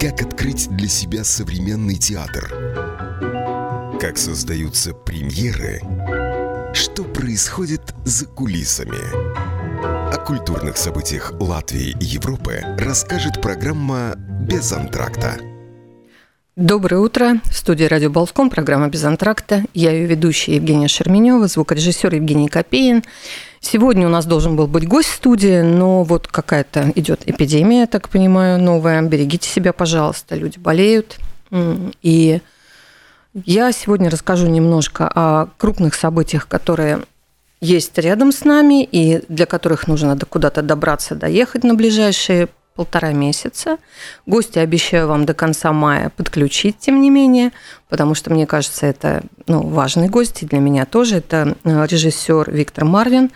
Как открыть для себя современный театр? Как создаются премьеры? Что происходит за кулисами? О культурных событиях Латвии и Европы расскажет программа «Без антракта». Доброе утро. В студии «Радио Болтком» программа «Без антракта». Я ее ведущая Евгения Шерменева, звукорежиссер Евгений Копеин. Сегодня у нас должен был быть гость студии, но вот какая-то идет эпидемия, я так понимаю, новая. Берегите себя, пожалуйста, люди болеют. И я сегодня расскажу немножко о крупных событиях, которые есть рядом с нами и для которых нужно куда-то добраться, доехать на ближайшие полтора месяца. Гости обещаю вам до конца мая подключить, тем не менее, потому что, мне кажется, это ну, важный гость, и для меня тоже. Это э, режиссер Виктор Марвин.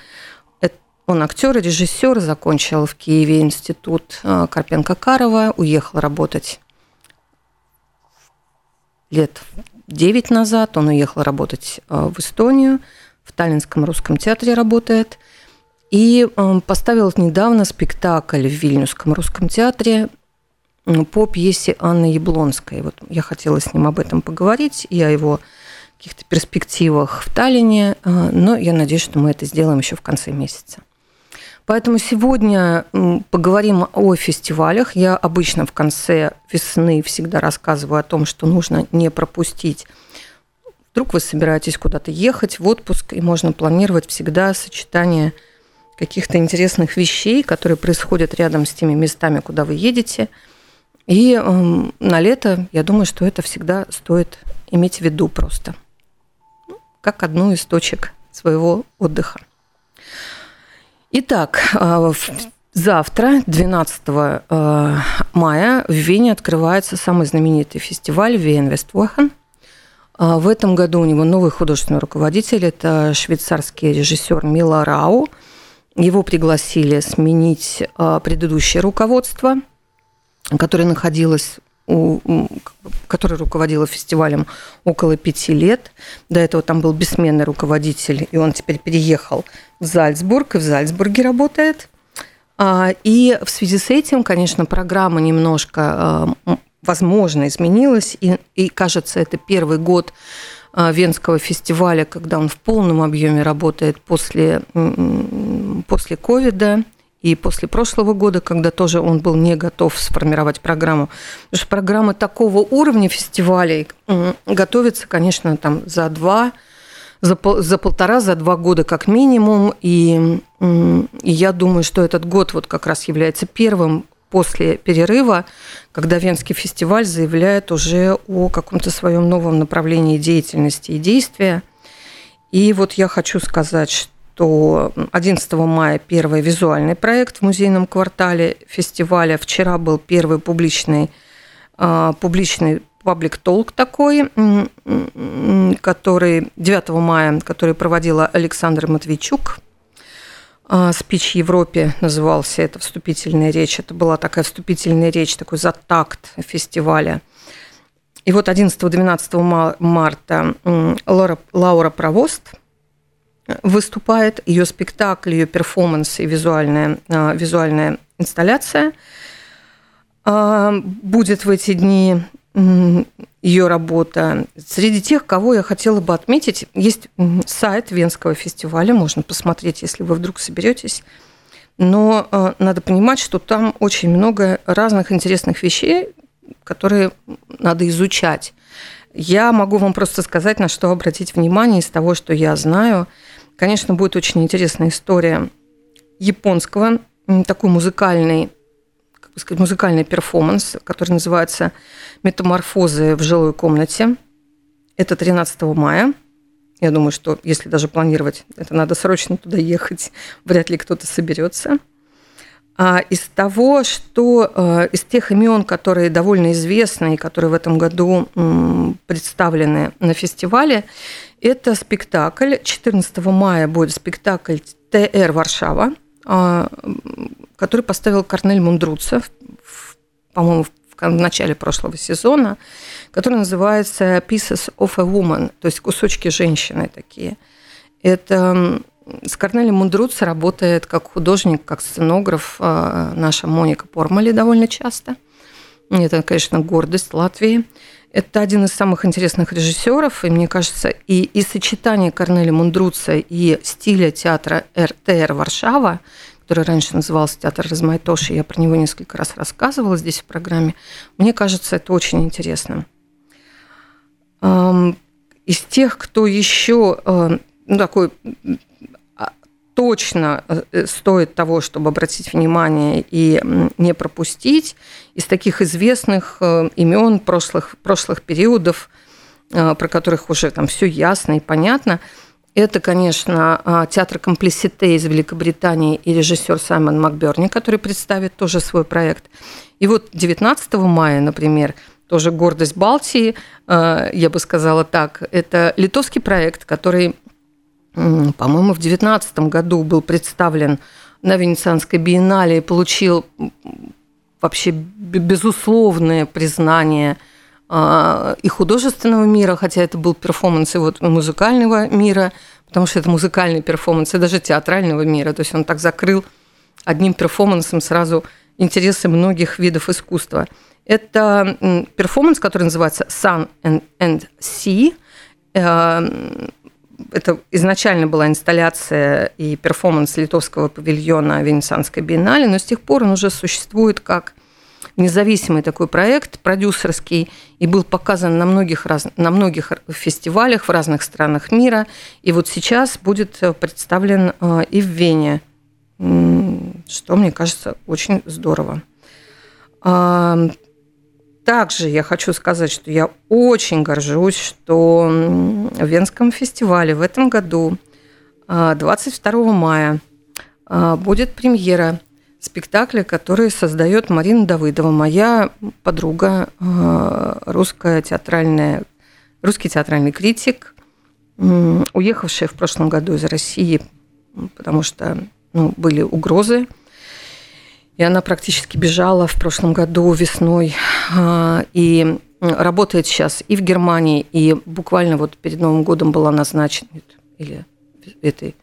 Он актер и режиссер, закончил в Киеве институт э, Карпенко-Карова, уехал работать лет 9 назад. Он уехал работать э, в Эстонию, в Таллинском русском театре работает – и эм, поставил недавно спектакль в Вильнюсском русском театре по пьесе Анны Яблонской. Вот я хотела с ним об этом поговорить и о его каких-то перспективах в Таллине, э, но я надеюсь, что мы это сделаем еще в конце месяца. Поэтому сегодня поговорим о фестивалях. Я обычно в конце весны всегда рассказываю о том, что нужно не пропустить. Вдруг вы собираетесь куда-то ехать в отпуск, и можно планировать всегда сочетание – каких-то интересных вещей, которые происходят рядом с теми местами, куда вы едете. И э, на лето, я думаю, что это всегда стоит иметь в виду просто, ну, как одну из точек своего отдыха. Итак, э, завтра, 12 э, мая, в Вене открывается самый знаменитый фестиваль Вен Вествохан. Э, в этом году у него новый художественный руководитель, это швейцарский режиссер Мила Рау – его пригласили сменить а, предыдущее руководство, которое находилось у, которое руководило фестивалем около пяти лет. До этого там был бессменный руководитель, и он теперь переехал в Зальцбург, и в Зальцбурге работает. А, и в связи с этим, конечно, программа немножко, а, возможно, изменилась, и, и кажется, это первый год Венского фестиваля, когда он в полном объеме работает после, после ковида и после прошлого года, когда тоже он был не готов сформировать программу. Потому что программы такого уровня фестивалей готовятся, конечно, там за два, за, за полтора, за два года как минимум. И, и я думаю, что этот год вот как раз является первым после перерыва, когда Венский фестиваль заявляет уже о каком-то своем новом направлении деятельности и действия. И вот я хочу сказать, что 11 мая первый визуальный проект в музейном квартале фестиваля. Вчера был первый публичный, а, публичный паблик толк такой, который 9 мая, который проводила Александр Матвейчук, Спич Европе назывался это вступительная речь. Это была такая вступительная речь, такой затакт фестиваля. И вот 11-12 марта Лаура, Лаура Провост выступает, ее спектакль, ее перформанс и визуальная, а, визуальная инсталляция а, будет в эти дни ее работа. Среди тех, кого я хотела бы отметить, есть сайт Венского фестиваля, можно посмотреть, если вы вдруг соберетесь. Но э, надо понимать, что там очень много разных интересных вещей, которые надо изучать. Я могу вам просто сказать, на что обратить внимание из того, что я знаю. Конечно, будет очень интересная история японского, такой музыкальный бы сказать, музыкальный перформанс, который называется «Метаморфозы в жилой комнате». Это 13 мая. Я думаю, что если даже планировать, это надо срочно туда ехать. Вряд ли кто-то соберется. А из того, что э, из тех имен, которые довольно известны и которые в этом году представлены на фестивале, это спектакль. 14 мая будет спектакль ТР Варшава а, который поставил Корнель Мундруцев, по-моему, в начале прошлого сезона, который называется «Pieces of a Woman», то есть кусочки женщины такие. Это с Корнелем Мундруцем работает как художник, как сценограф а, наша Моника Пормали довольно часто. Это, конечно, гордость Латвии. Это один из самых интересных режиссеров, и мне кажется, и, и сочетание Корнеля Мундруца и стиля театра РТР Варшава, который раньше назывался театр Размайтоши, я про него несколько раз рассказывала здесь в программе, мне кажется, это очень интересно. Из тех, кто еще э, ну, такой точно э, стоит того, чтобы обратить внимание и не пропустить. Из таких известных э, имен прошлых, прошлых периодов, э, про которых уже там все ясно и понятно, это, конечно, театр Комплисите из Великобритании и режиссер Саймон Макберни, который представит тоже свой проект. И вот 19 мая, например, тоже гордость Балтии, я бы сказала так, это литовский проект, который по-моему, в 2019 году был представлен на Венецианской биеннале и получил вообще безусловное признание а, и художественного мира, хотя это был перформанс и вот музыкального мира, потому что это музыкальный перформанс, и даже театрального мира. То есть он так закрыл одним перформансом сразу интересы многих видов искусства. Это перформанс, который называется Sun and Sea, э, это изначально была инсталляция и перформанс литовского павильона Венецианской биеннале, но с тех пор он уже существует как независимый такой проект, продюсерский, и был показан на многих, раз, на многих фестивалях в разных странах мира. И вот сейчас будет представлен э, и в Вене, что, мне кажется, очень здорово. Также я хочу сказать, что я очень горжусь, что в Венском фестивале в этом году, 22 а, мая, а, будет премьера спектакля, который создает Марина Давыдова, моя подруга, а, русская театральная, русский театральный критик, уехавшая в прошлом году из России, потому что ну, были угрозы и она практически бежала в прошлом году весной. А, и работает сейчас и в Германии, и буквально вот перед Новым годом была назначена, или этой,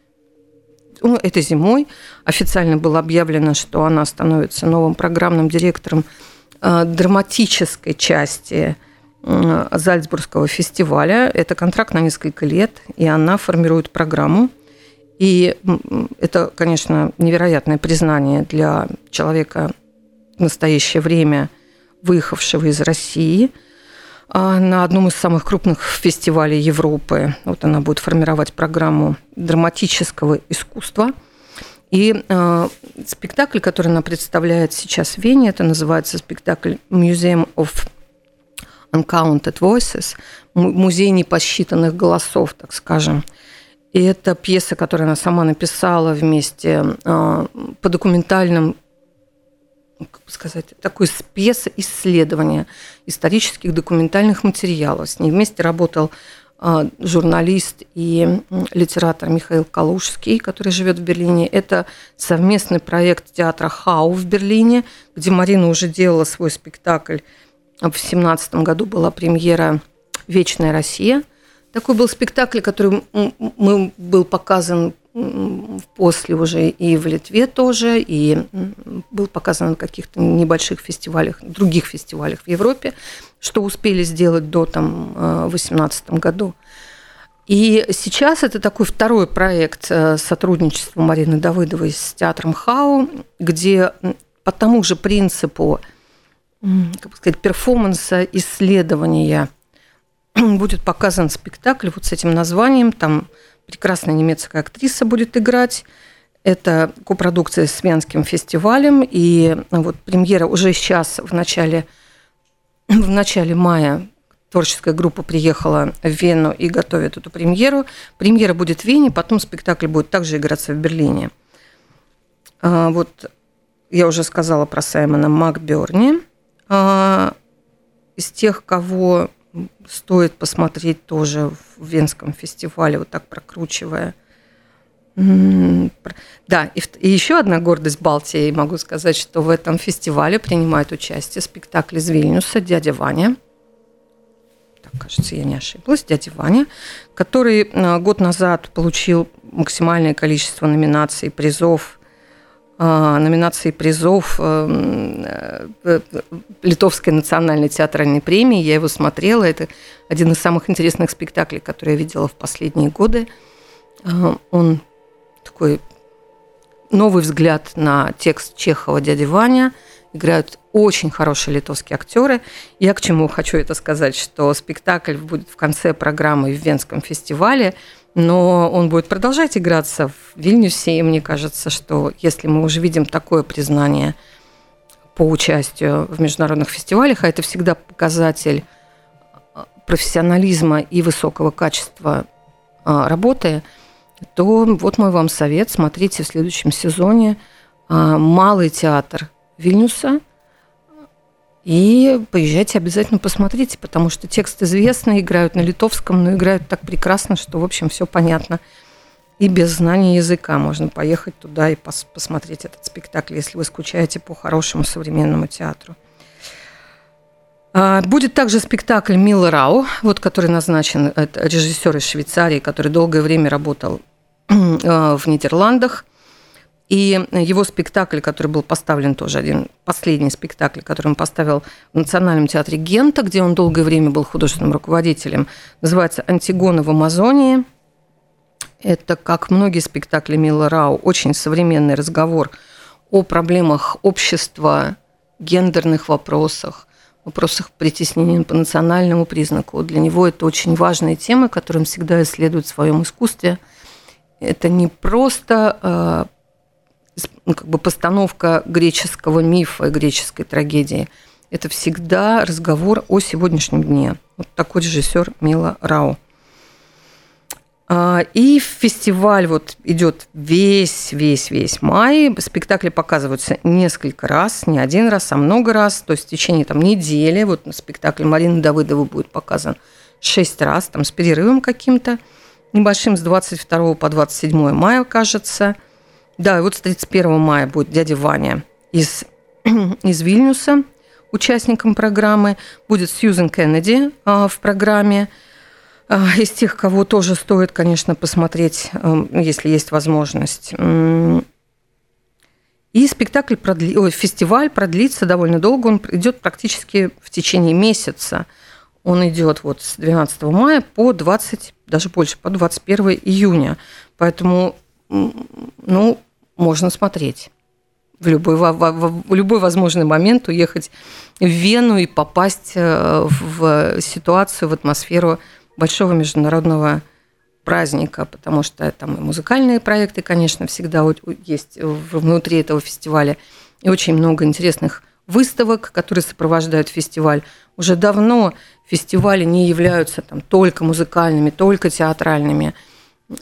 ну, этой зимой официально было объявлено, что она становится новым программным директором а, драматической части Зальцбургского фестиваля. Это контракт на несколько лет, и она формирует программу и это, конечно, невероятное признание для человека в настоящее время, выехавшего из России а на одном из самых крупных фестивалей Европы. Вот она будет формировать программу драматического искусства. И э, спектакль, который она представляет сейчас в Вене, это называется спектакль Museum of Uncounted Voices, музей непосчитанных голосов, так скажем. И это пьеса, которую она сама написала вместе а, по документальным как сказать, такой спец исследования исторических документальных материалов. С ней вместе работал а, журналист и литератор Михаил Калужский, который живет в Берлине. Это совместный проект театра Хау в Берлине, где Марина уже делала свой спектакль. В 2017 году была премьера «Вечная Россия», такой был спектакль, который мы, был показан после уже и в Литве тоже, и был показан на каких-то небольших фестивалях, других фестивалях в Европе, что успели сделать до там 2018 э, году. И сейчас это такой второй проект э, сотрудничества Марины Давыдовой с театром Хау, где по тому же принципу, как сказать, перформанса, исследования – будет показан спектакль вот с этим названием. Там прекрасная немецкая актриса будет играть. Это копродукция с Венским фестивалем. И вот премьера уже сейчас, в начале, в начале мая, творческая группа приехала в Вену и готовит эту премьеру. Премьера будет в Вене, потом спектакль будет также играться в Берлине. А, вот я уже сказала про Саймона Макберни. А, из тех, кого стоит посмотреть тоже в Венском фестивале, вот так прокручивая. Да, и, еще одна гордость Балтии, могу сказать, что в этом фестивале принимает участие спектакль из Вильнюса «Дядя Ваня». Так, кажется, я не ошиблась. «Дядя Ваня», который э, год назад получил максимальное количество номинаций, призов номинации призов Литовской национальной театральной премии. Я его смотрела. Это один из самых интересных спектаклей, которые я видела в последние годы. Он такой новый взгляд на текст Чехова «Дядя Ваня». Играют очень хорошие литовские актеры. Я к чему хочу это сказать, что спектакль будет в конце программы в Венском фестивале, но он будет продолжать играться в Вильнюсе, и мне кажется, что если мы уже видим такое признание по участию в международных фестивалях, а это всегда показатель а, профессионализма и высокого качества а, работы – то вот мой вам совет. Смотрите в следующем сезоне а, Малый театр Вильнюса. И поезжайте обязательно посмотрите, потому что текст известный, играют на литовском, но играют так прекрасно, что, в общем, все понятно. И без знания языка можно поехать туда и пос посмотреть этот спектакль, если вы скучаете по хорошему современному театру. А, будет также спектакль Мила Рау, вот, который назначен, это режиссер из Швейцарии, который долгое время работал Э, в Нидерландах. И его спектакль, который был поставлен тоже, один последний спектакль, который он поставил в Национальном театре Гента, где он долгое время был художественным руководителем, называется «Антигона в Амазонии». Это, как многие спектакли Мила Рау, очень современный разговор о проблемах общества, гендерных вопросах, вопросах притеснения по национальному признаку. Для него это очень важные темы, которые он всегда исследует в своем искусстве – это не просто э, ну, как бы постановка греческого мифа, греческой трагедии. Это всегда разговор о сегодняшнем дне. Вот такой режиссер Мила Рау. А, и фестиваль вот идет весь, весь, весь май. Спектакли показываются несколько раз, не один раз, а много раз. То есть в течение там, недели. Вот спектакль Марины Давыдовой будет показан шесть раз, там с перерывом каким-то небольшим с 22 по 27 мая, кажется. Да, и вот с 31 мая будет дядя Ваня из, из Вильнюса участником программы. Будет Сьюзен Кеннеди а, в программе. А, из тех, кого тоже стоит, конечно, посмотреть, а, если есть возможность. И спектакль, продли... Ой, фестиваль продлится довольно долго, он идет практически в течение месяца. Он идет вот с 12 мая по 20, даже больше, по 21 июня. Поэтому, ну, можно смотреть в любой, в, в, в любой возможный момент уехать в Вену и попасть э, в ситуацию, в атмосферу большого международного праздника, потому что там и музыкальные проекты, конечно, всегда есть внутри этого фестиваля, и очень много интересных выставок, которые сопровождают фестиваль. Уже давно фестивали не являются там, только музыкальными, только театральными.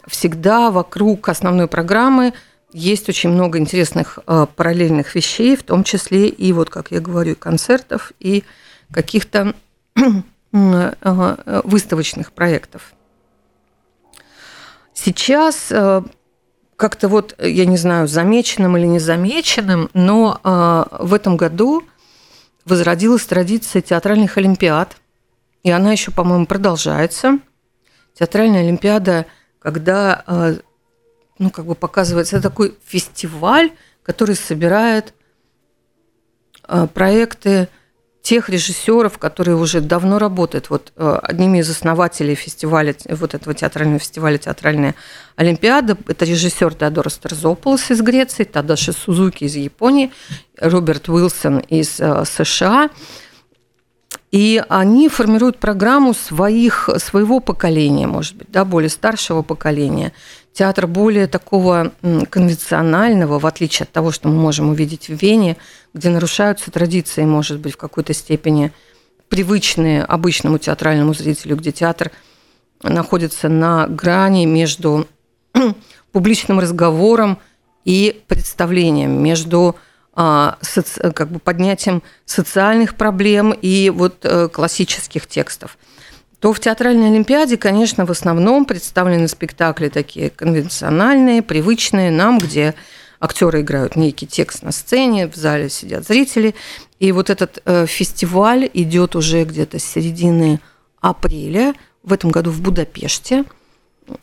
Всегда вокруг основной программы есть очень много интересных э, параллельных вещей, в том числе и, вот как я говорю, концертов, и каких-то э, выставочных проектов. Сейчас э, как-то вот, я не знаю, замеченным или незамеченным, но в этом году возродилась традиция театральных олимпиад – и она еще, по-моему, продолжается. Театральная Олимпиада, когда э, ну, как бы показывается, это такой фестиваль, который собирает э, проекты тех режиссеров, которые уже давно работают. Вот э, одними из основателей фестиваля, вот этого театрального фестиваля «Театральная Олимпиада» это режиссер Теодор Стерзополос из Греции, Тадаши Сузуки из Японии, Роберт Уилсон из США – и они формируют программу своих, своего поколения, может быть, да, более старшего поколения. Театр более такого конвенционального, в отличие от того, что мы можем увидеть в Вене, где нарушаются традиции, может быть, в какой-то степени привычные обычному театральному зрителю, где театр находится на грани между публичным разговором и представлением, между а, как бы поднятием социальных проблем и вот э, классических текстов то в театральной олимпиаде, конечно, в основном представлены спектакли такие конвенциональные, привычные нам, где актеры играют некий текст на сцене, в зале сидят зрители. И вот этот э, фестиваль идет уже где-то с середины апреля, в этом году в Будапеште.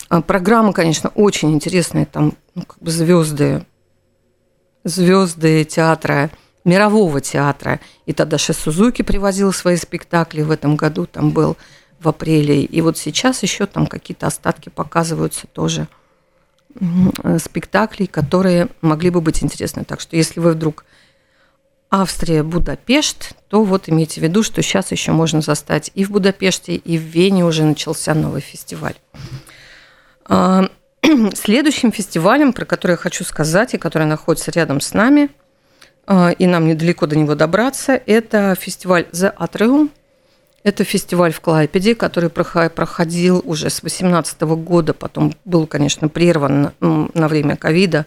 А программа, конечно, очень интересная, там ну, как бы звезды звезды театра, мирового театра. И Тадаши Сузуки привозил свои спектакли в этом году, там был в апреле. И вот сейчас еще там какие-то остатки показываются тоже спектаклей, которые могли бы быть интересны. Так что если вы вдруг Австрия, Будапешт, то вот имейте в виду, что сейчас еще можно застать и в Будапеште, и в Вене уже начался новый фестиваль. А, следующим фестивалем, про который я хочу сказать, и который находится рядом с нами, а, и нам недалеко до него добраться, это фестиваль The Atrium. Это фестиваль в Клайпеде, который проходил уже с 2018 года, потом был, конечно, прерван на время ковида,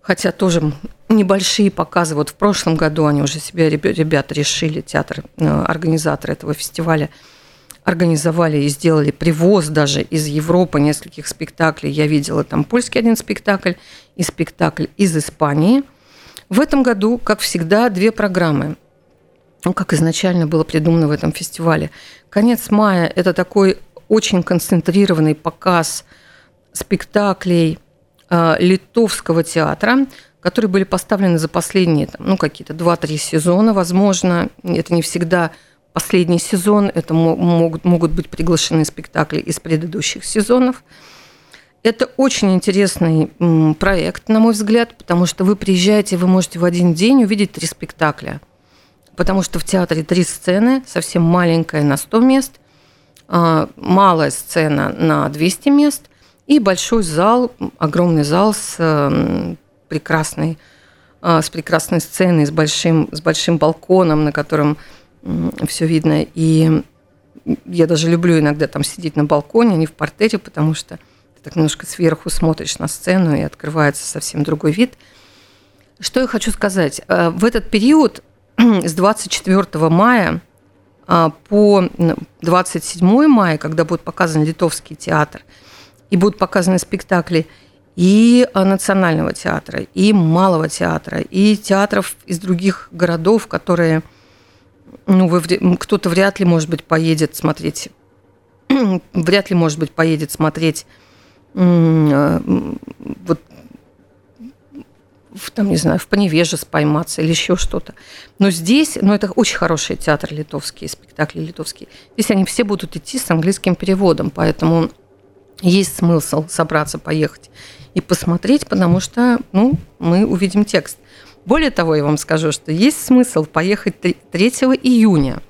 хотя тоже небольшие показы. Вот в прошлом году они уже себе, ребята, решили, театр, э, организаторы этого фестиваля – организовали и сделали привоз даже из Европы нескольких спектаклей. Я видела там польский один спектакль и спектакль из Испании. В этом году, как всегда, две программы. Ну, как изначально было придумано в этом фестивале. Конец мая – это такой очень концентрированный показ спектаклей э, литовского театра, которые были поставлены за последние, там, ну, какие-то 2-3 сезона, возможно. Это не всегда последний сезон, это могут, могут быть приглашены спектакли из предыдущих сезонов. Это очень интересный проект, на мой взгляд, потому что вы приезжаете, вы можете в один день увидеть три спектакля. Потому что в театре три сцены, совсем маленькая на 100 мест, а, малая сцена на 200 мест и большой зал, огромный зал с прекрасной, а, с прекрасной сценой, с большим, с большим балконом, на котором все видно. И я даже люблю иногда там сидеть на балконе, не в портере, потому что ты так немножко сверху смотришь на сцену, и открывается совсем другой вид. Что я хочу сказать? Э, в этот период с 24 мая э, по 27 мая, когда будет показан Литовский театр, и будут показаны спектакли и э, Национального театра, и Малого театра, и театров из других городов, которые ну, вы, кто-то вряд ли, может быть, поедет смотреть, вряд ли, может быть, поедет смотреть э, вот в, там, не знаю, в Поневеже пойматься или еще что-то. Но здесь, ну, это очень хороший театр литовский, спектакли литовские. Здесь они все будут идти с английским переводом, поэтому есть смысл собраться, поехать и посмотреть, потому что, ну, мы увидим текст. Более того, я вам скажу, что есть смысл поехать 3 июня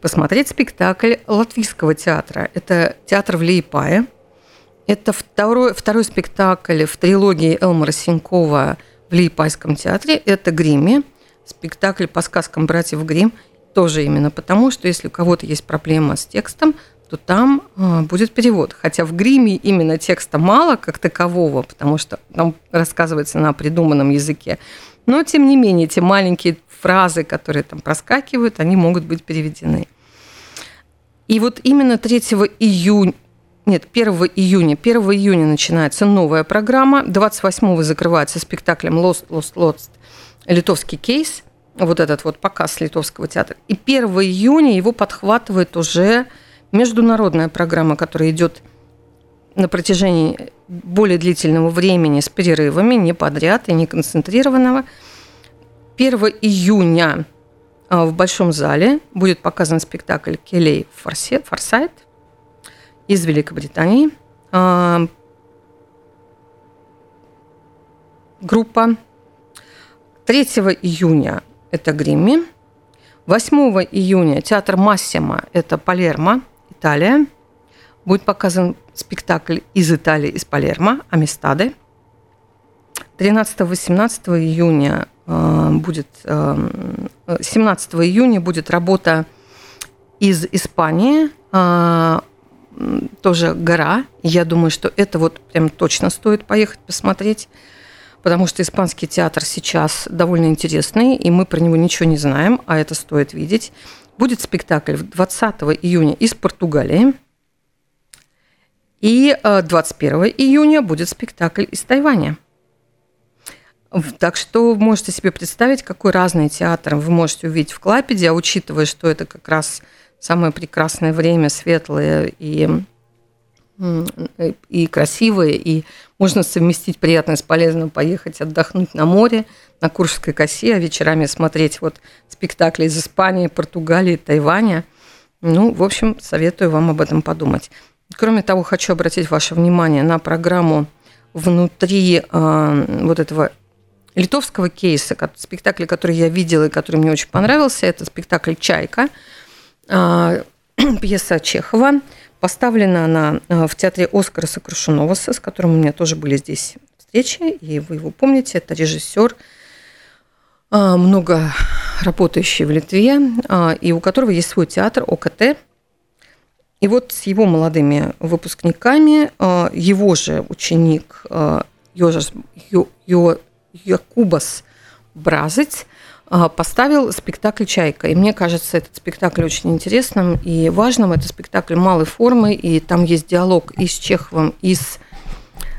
посмотреть спектакль Латвийского театра. Это театр в Лейпае. Это второй, второй спектакль в трилогии Элмара Синькова в Лейпайском театре. Это «Гримми», спектакль по сказкам братьев Грим. Тоже именно потому, что если у кого-то есть проблема с текстом, то там э, будет перевод. Хотя в гриме именно текста мало как такового, потому что там рассказывается на придуманном языке. Но, тем не менее, эти маленькие фразы, которые там проскакивают, они могут быть переведены. И вот именно 3 июня, нет, 1 июня, 1 июня начинается новая программа, 28 закрывается спектаклем «Lost, Lost, Lost» литовский кейс, вот этот вот показ литовского театра. И 1 июня его подхватывает уже международная программа, которая идет на протяжении более длительного времени с перерывами, не подряд и не концентрированного. 1 июня а, в Большом зале будет показан спектакль Келей Форсайт из Великобритании. А, группа. 3 июня это Гримми. 8 июня театр Массима, это Палермо, Италия. Будет показан спектакль из Италии, из Палермо, Амистады. 13-18 июня э, будет, 17 э, июня будет работа из Испании, э, тоже гора. Я думаю, что это вот прям точно стоит поехать посмотреть, потому что испанский театр сейчас довольно интересный, и мы про него ничего не знаем, а это стоит видеть. Будет спектакль 20 июня из Португалии. И 21 э, июня будет спектакль из Тайваня. Так что можете себе представить, какой разный театр вы можете увидеть в Клапеде, а учитывая, что это как раз самое прекрасное время, светлое и и красивые, и можно совместить приятное с полезным, поехать отдохнуть на море, на Куршской косе, а вечерами смотреть вот спектакли из Испании, Португалии, Тайваня. Ну, в общем, советую вам об этом подумать. Кроме того, хочу обратить ваше внимание на программу внутри э, вот этого литовского кейса, спектакль, который я видела и который мне очень понравился, это спектакль «Чайка», э, пьеса Чехова. Поставлена она э, в театре Оскара Сокрушенова, с которым у меня тоже были здесь встречи, и вы его помните, это режиссер, э, много работающий в Литве, э, и у которого есть свой театр ОКТ. И вот с его молодыми выпускниками его же ученик Йожас, Йо, Йо, Якубас Бразец а, поставил спектакль «Чайка». И мне кажется, этот спектакль очень интересным и важным. Это спектакль малой формы, и там есть диалог и с Чеховым, и с,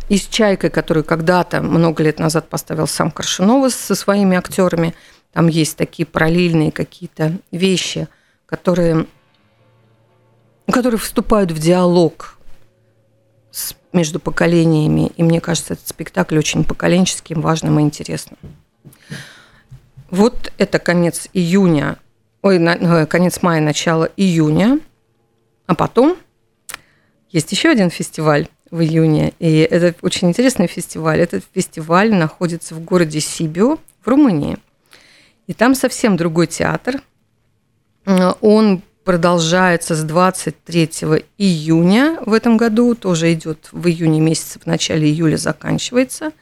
и с «Чайкой», который когда-то, много лет назад поставил сам Коршунов со своими актерами. Там есть такие параллельные какие-то вещи, которые, которые вступают в диалог между поколениями. И мне кажется, этот спектакль очень поколенческим, важным и интересным. Вот это конец июня, ой, э, конец мая, начало июня. А потом есть еще один фестиваль в июне. И это очень интересный фестиваль. Этот фестиваль находится в городе Сибио в Румынии. И там совсем другой театр. Он продолжается с 23 июня в этом году, тоже идет в июне месяце, в начале июля заканчивается –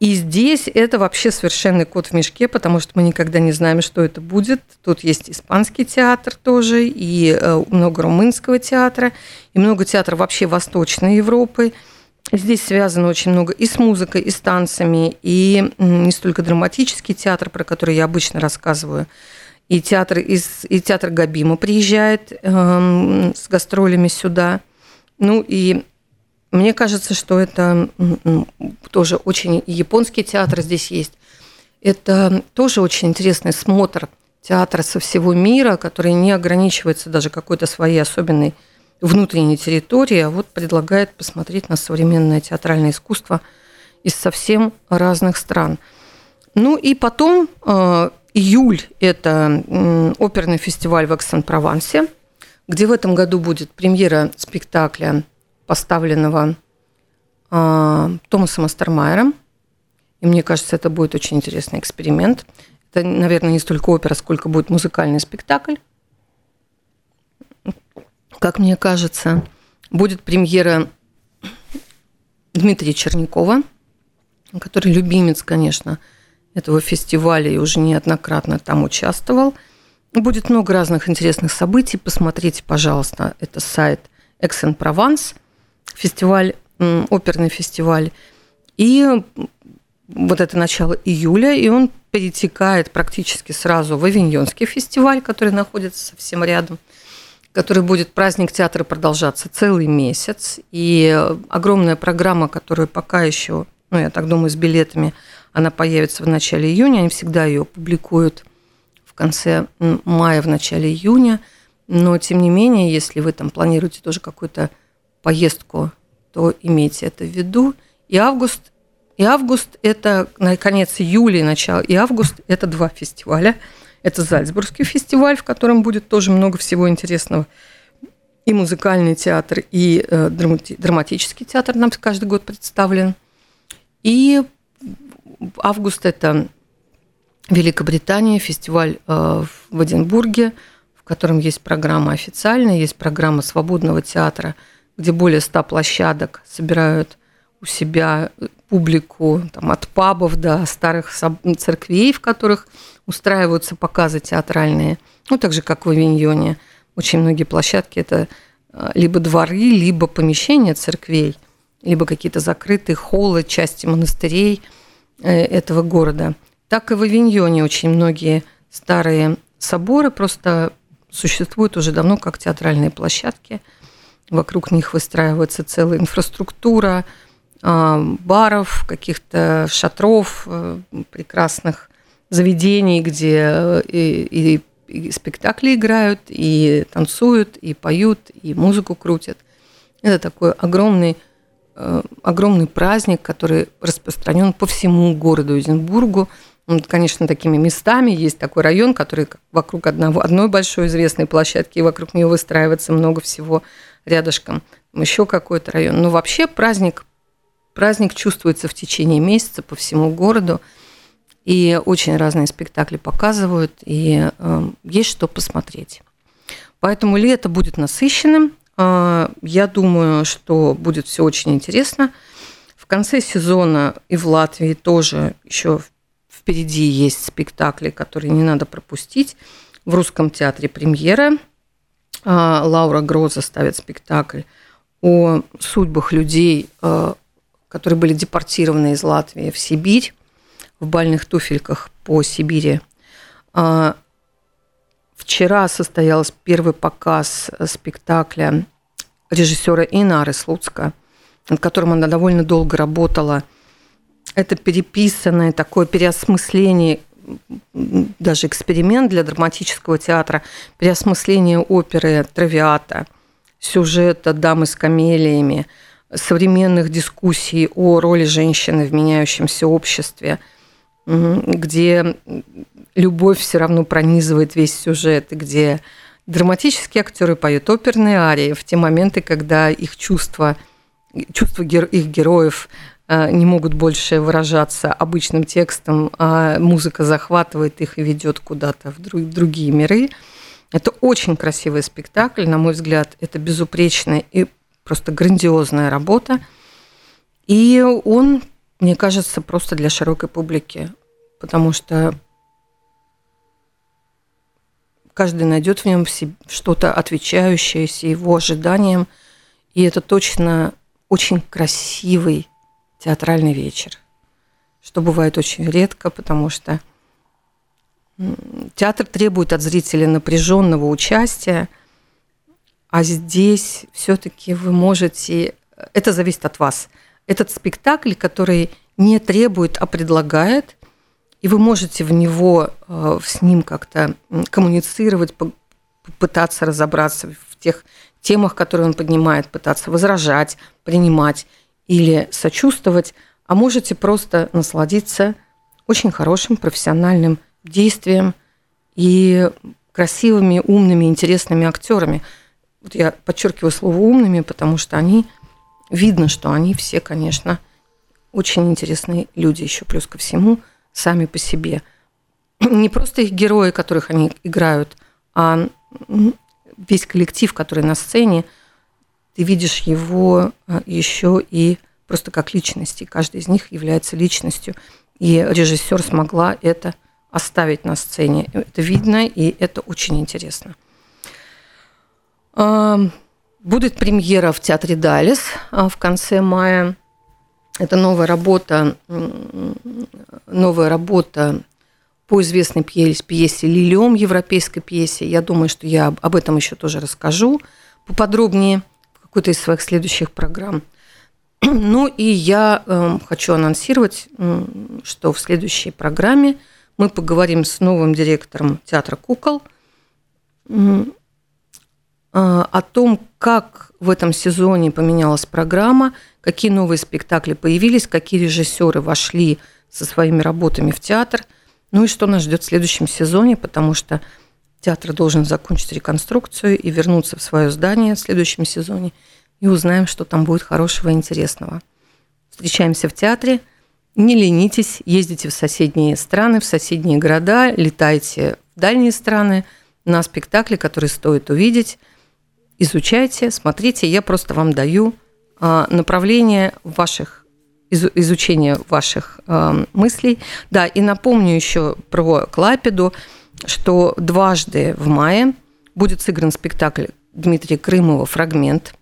и здесь это вообще совершенный код в мешке, потому что мы никогда не знаем, что это будет. Тут есть испанский театр тоже, и э, много румынского театра, и много театра вообще Восточной Европы. Здесь связано очень много и с музыкой, и с танцами, и не столько драматический театр, про который я обычно рассказываю, и театр, из, и театр Габима приезжает э, с гастролями сюда. Ну и мне кажется, что это тоже очень японский театр здесь есть. Это тоже очень интересный смотр театра со всего мира, который не ограничивается даже какой-то своей особенной внутренней территорией, а вот предлагает посмотреть на современное театральное искусство из совсем разных стран. Ну и потом э, июль – это оперный фестиваль в Эксон-Провансе, где в этом году будет премьера спектакля поставленного э, Томасом Астермайером. И мне кажется, это будет очень интересный эксперимент. Это, наверное, не столько опера, сколько будет музыкальный спектакль. Как мне кажется, будет премьера Дмитрия Чернякова, который любимец, конечно, этого фестиваля и уже неоднократно там участвовал. Будет много разных интересных событий. Посмотрите, пожалуйста, это сайт Aix-en-Provence – фестиваль, оперный фестиваль. И вот это начало июля, и он перетекает практически сразу в Авиньонский фестиваль, который находится совсем рядом, который будет праздник театра продолжаться целый месяц. И огромная программа, которую пока еще, ну, я так думаю, с билетами, она появится в начале июня. Они всегда ее публикуют в конце мая, в начале июня. Но, тем не менее, если вы там планируете тоже какой-то поездку, то имейте это в виду. И август, и август – это на конец июля и начало, и август – это два фестиваля. Это Зальцбургский фестиваль, в котором будет тоже много всего интересного. И музыкальный театр, и э, драматический театр нам каждый год представлен. И август – это Великобритания, фестиваль э, в Эдинбурге, в котором есть программа официальная, есть программа свободного театра – где более ста площадок собирают у себя публику там, от пабов до старых церквей, в которых устраиваются показы театральные. Ну, так же, как в Авиньоне. Очень многие площадки – это а, либо дворы, либо помещения церквей, либо какие-то закрытые холлы, части монастырей э, этого города. Так и в Авиньоне очень многие старые соборы просто существуют уже давно как театральные площадки – Вокруг них выстраивается целая инфраструктура а, баров, каких-то шатров, э, прекрасных заведений, где э, и, и, и спектакли играют, и танцуют, и поют, и музыку крутят. Это такой огромный, э, огромный праздник, который распространен по всему городу Эдинбургу. Он, конечно, такими местами. Есть такой район, который вокруг одного, одной большой известной площадки, и вокруг нее выстраивается много всего рядышком. Еще какой-то район. Но вообще праздник, праздник чувствуется в течение месяца по всему городу. И очень разные спектакли показывают, и э, есть что посмотреть. Поэтому лето будет насыщенным. Э, я думаю, что будет все очень интересно. В конце сезона и в Латвии тоже еще впереди есть спектакли, которые не надо пропустить. В русском театре премьера. Э, Лаура Гроза ставит спектакль о судьбах людей, э, которые были депортированы из Латвии в Сибирь в бальных туфельках по Сибири. А, вчера состоялся первый показ спектакля режиссера Инары Слуцка, над которым она довольно долго работала. Это переписанное такое переосмысление, даже эксперимент для драматического театра, переосмысление оперы «Травиата», сюжета «Дамы с камелиями», современных дискуссий о роли женщины в меняющемся обществе – где любовь все равно пронизывает весь сюжет, и где драматические актеры поют оперные арии в те моменты, когда их чувства, чувства их героев не могут больше выражаться обычным текстом, а музыка захватывает их и ведет куда-то в другие миры. Это очень красивый спектакль, на мой взгляд, это безупречная и просто грандиозная работа. И он, мне кажется, просто для широкой публики потому что каждый найдет в нем что-то отвечающееся его ожиданиям, и это точно очень красивый театральный вечер, что бывает очень редко, потому что театр требует от зрителя напряженного участия, а здесь все-таки вы можете, это зависит от вас. Этот спектакль, который не требует, а предлагает – и вы можете в него, э, с ним как-то коммуницировать, пытаться разобраться в тех темах, которые он поднимает, пытаться возражать, принимать или сочувствовать, а можете просто насладиться очень хорошим профессиональным действием и красивыми, умными, интересными актерами. Вот я подчеркиваю слово умными, потому что они видно, что они все, конечно, очень интересные люди еще плюс ко всему – сами по себе. Не просто их герои, которых они играют, а весь коллектив, который на сцене, ты видишь его а, еще и просто как личности. Каждый из них является личностью. И режиссер смогла это оставить на сцене. Это видно, и это очень интересно. Будет премьера в театре Далис а, в конце мая. Это новая работа, новая работа по известной пьесе, пьесе «Лилиум», европейской пьесе. Я думаю, что я об этом еще тоже расскажу поподробнее в какой-то из своих следующих программ. Ну и я э, хочу анонсировать, что в следующей программе мы поговорим с новым директором театра кукол э, о том, как в этом сезоне поменялась программа – какие новые спектакли появились, какие режиссеры вошли со своими работами в театр, ну и что нас ждет в следующем сезоне, потому что театр должен закончить реконструкцию и вернуться в свое здание в следующем сезоне, и узнаем, что там будет хорошего и интересного. Встречаемся в театре. Не ленитесь, ездите в соседние страны, в соседние города, летайте в дальние страны на спектакли, которые стоит увидеть. Изучайте, смотрите, я просто вам даю а, направление ваших изучения ваших э, мыслей. Да, и напомню еще про Клапиду, что дважды в мае будет сыгран спектакль Дмитрия Крымова «Фрагмент»,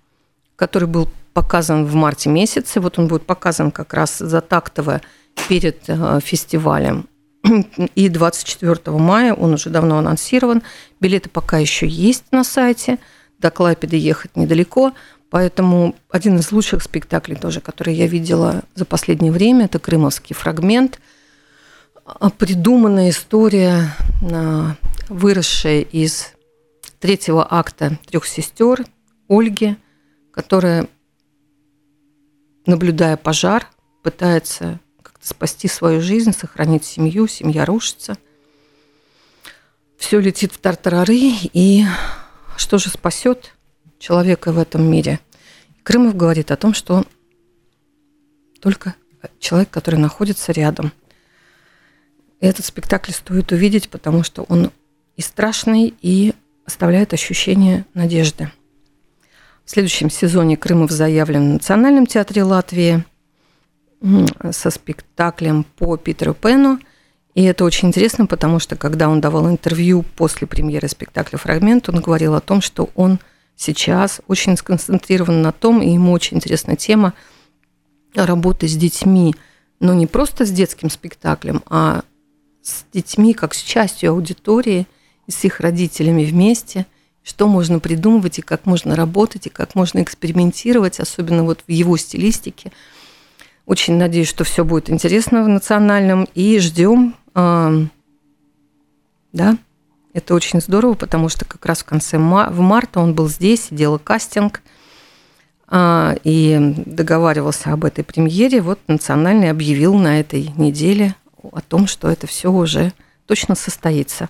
который был показан в марте месяце. Вот он будет показан как раз за тактово перед э, фестивалем. И 24 мая он уже давно анонсирован. Билеты пока еще есть на сайте. До Клайпеды ехать недалеко. Поэтому один из лучших спектаклей тоже, который я видела за последнее время, это «Крымовский фрагмент». А, придуманная история, а, выросшая из третьего акта трех сестер Ольги, которая, наблюдая пожар, пытается как-то спасти свою жизнь, сохранить семью, семья рушится. Все летит в тартарары, и что же спасет человека в этом мире? Крымов говорит о том, что только человек, который находится рядом. Этот спектакль стоит увидеть, потому что он и страшный, и оставляет ощущение надежды. В следующем сезоне Крымов заявлен в Национальном театре Латвии со спектаклем по Питеру Пену. И это очень интересно, потому что когда он давал интервью после премьеры спектакля «Фрагмент», он говорил о том, что он сейчас очень сконцентрирован на том, и ему очень интересна тема работы с детьми, но не просто с детским спектаклем, а с детьми как с частью аудитории и с их родителями вместе, что можно придумывать и как можно работать, и как можно экспериментировать, особенно вот в его стилистике. Очень надеюсь, что все будет интересно в национальном, и ждем, э, да, это очень здорово, потому что как раз в конце в марта он был здесь, делал кастинг э, и договаривался об этой премьере. Вот национальный объявил на этой неделе о том, что это все уже точно состоится.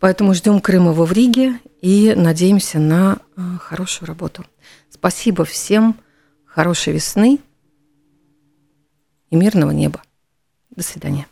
Поэтому ждем Крымова в Риге и надеемся на э, хорошую работу. Спасибо всем, хорошей весны и мирного неба. До свидания.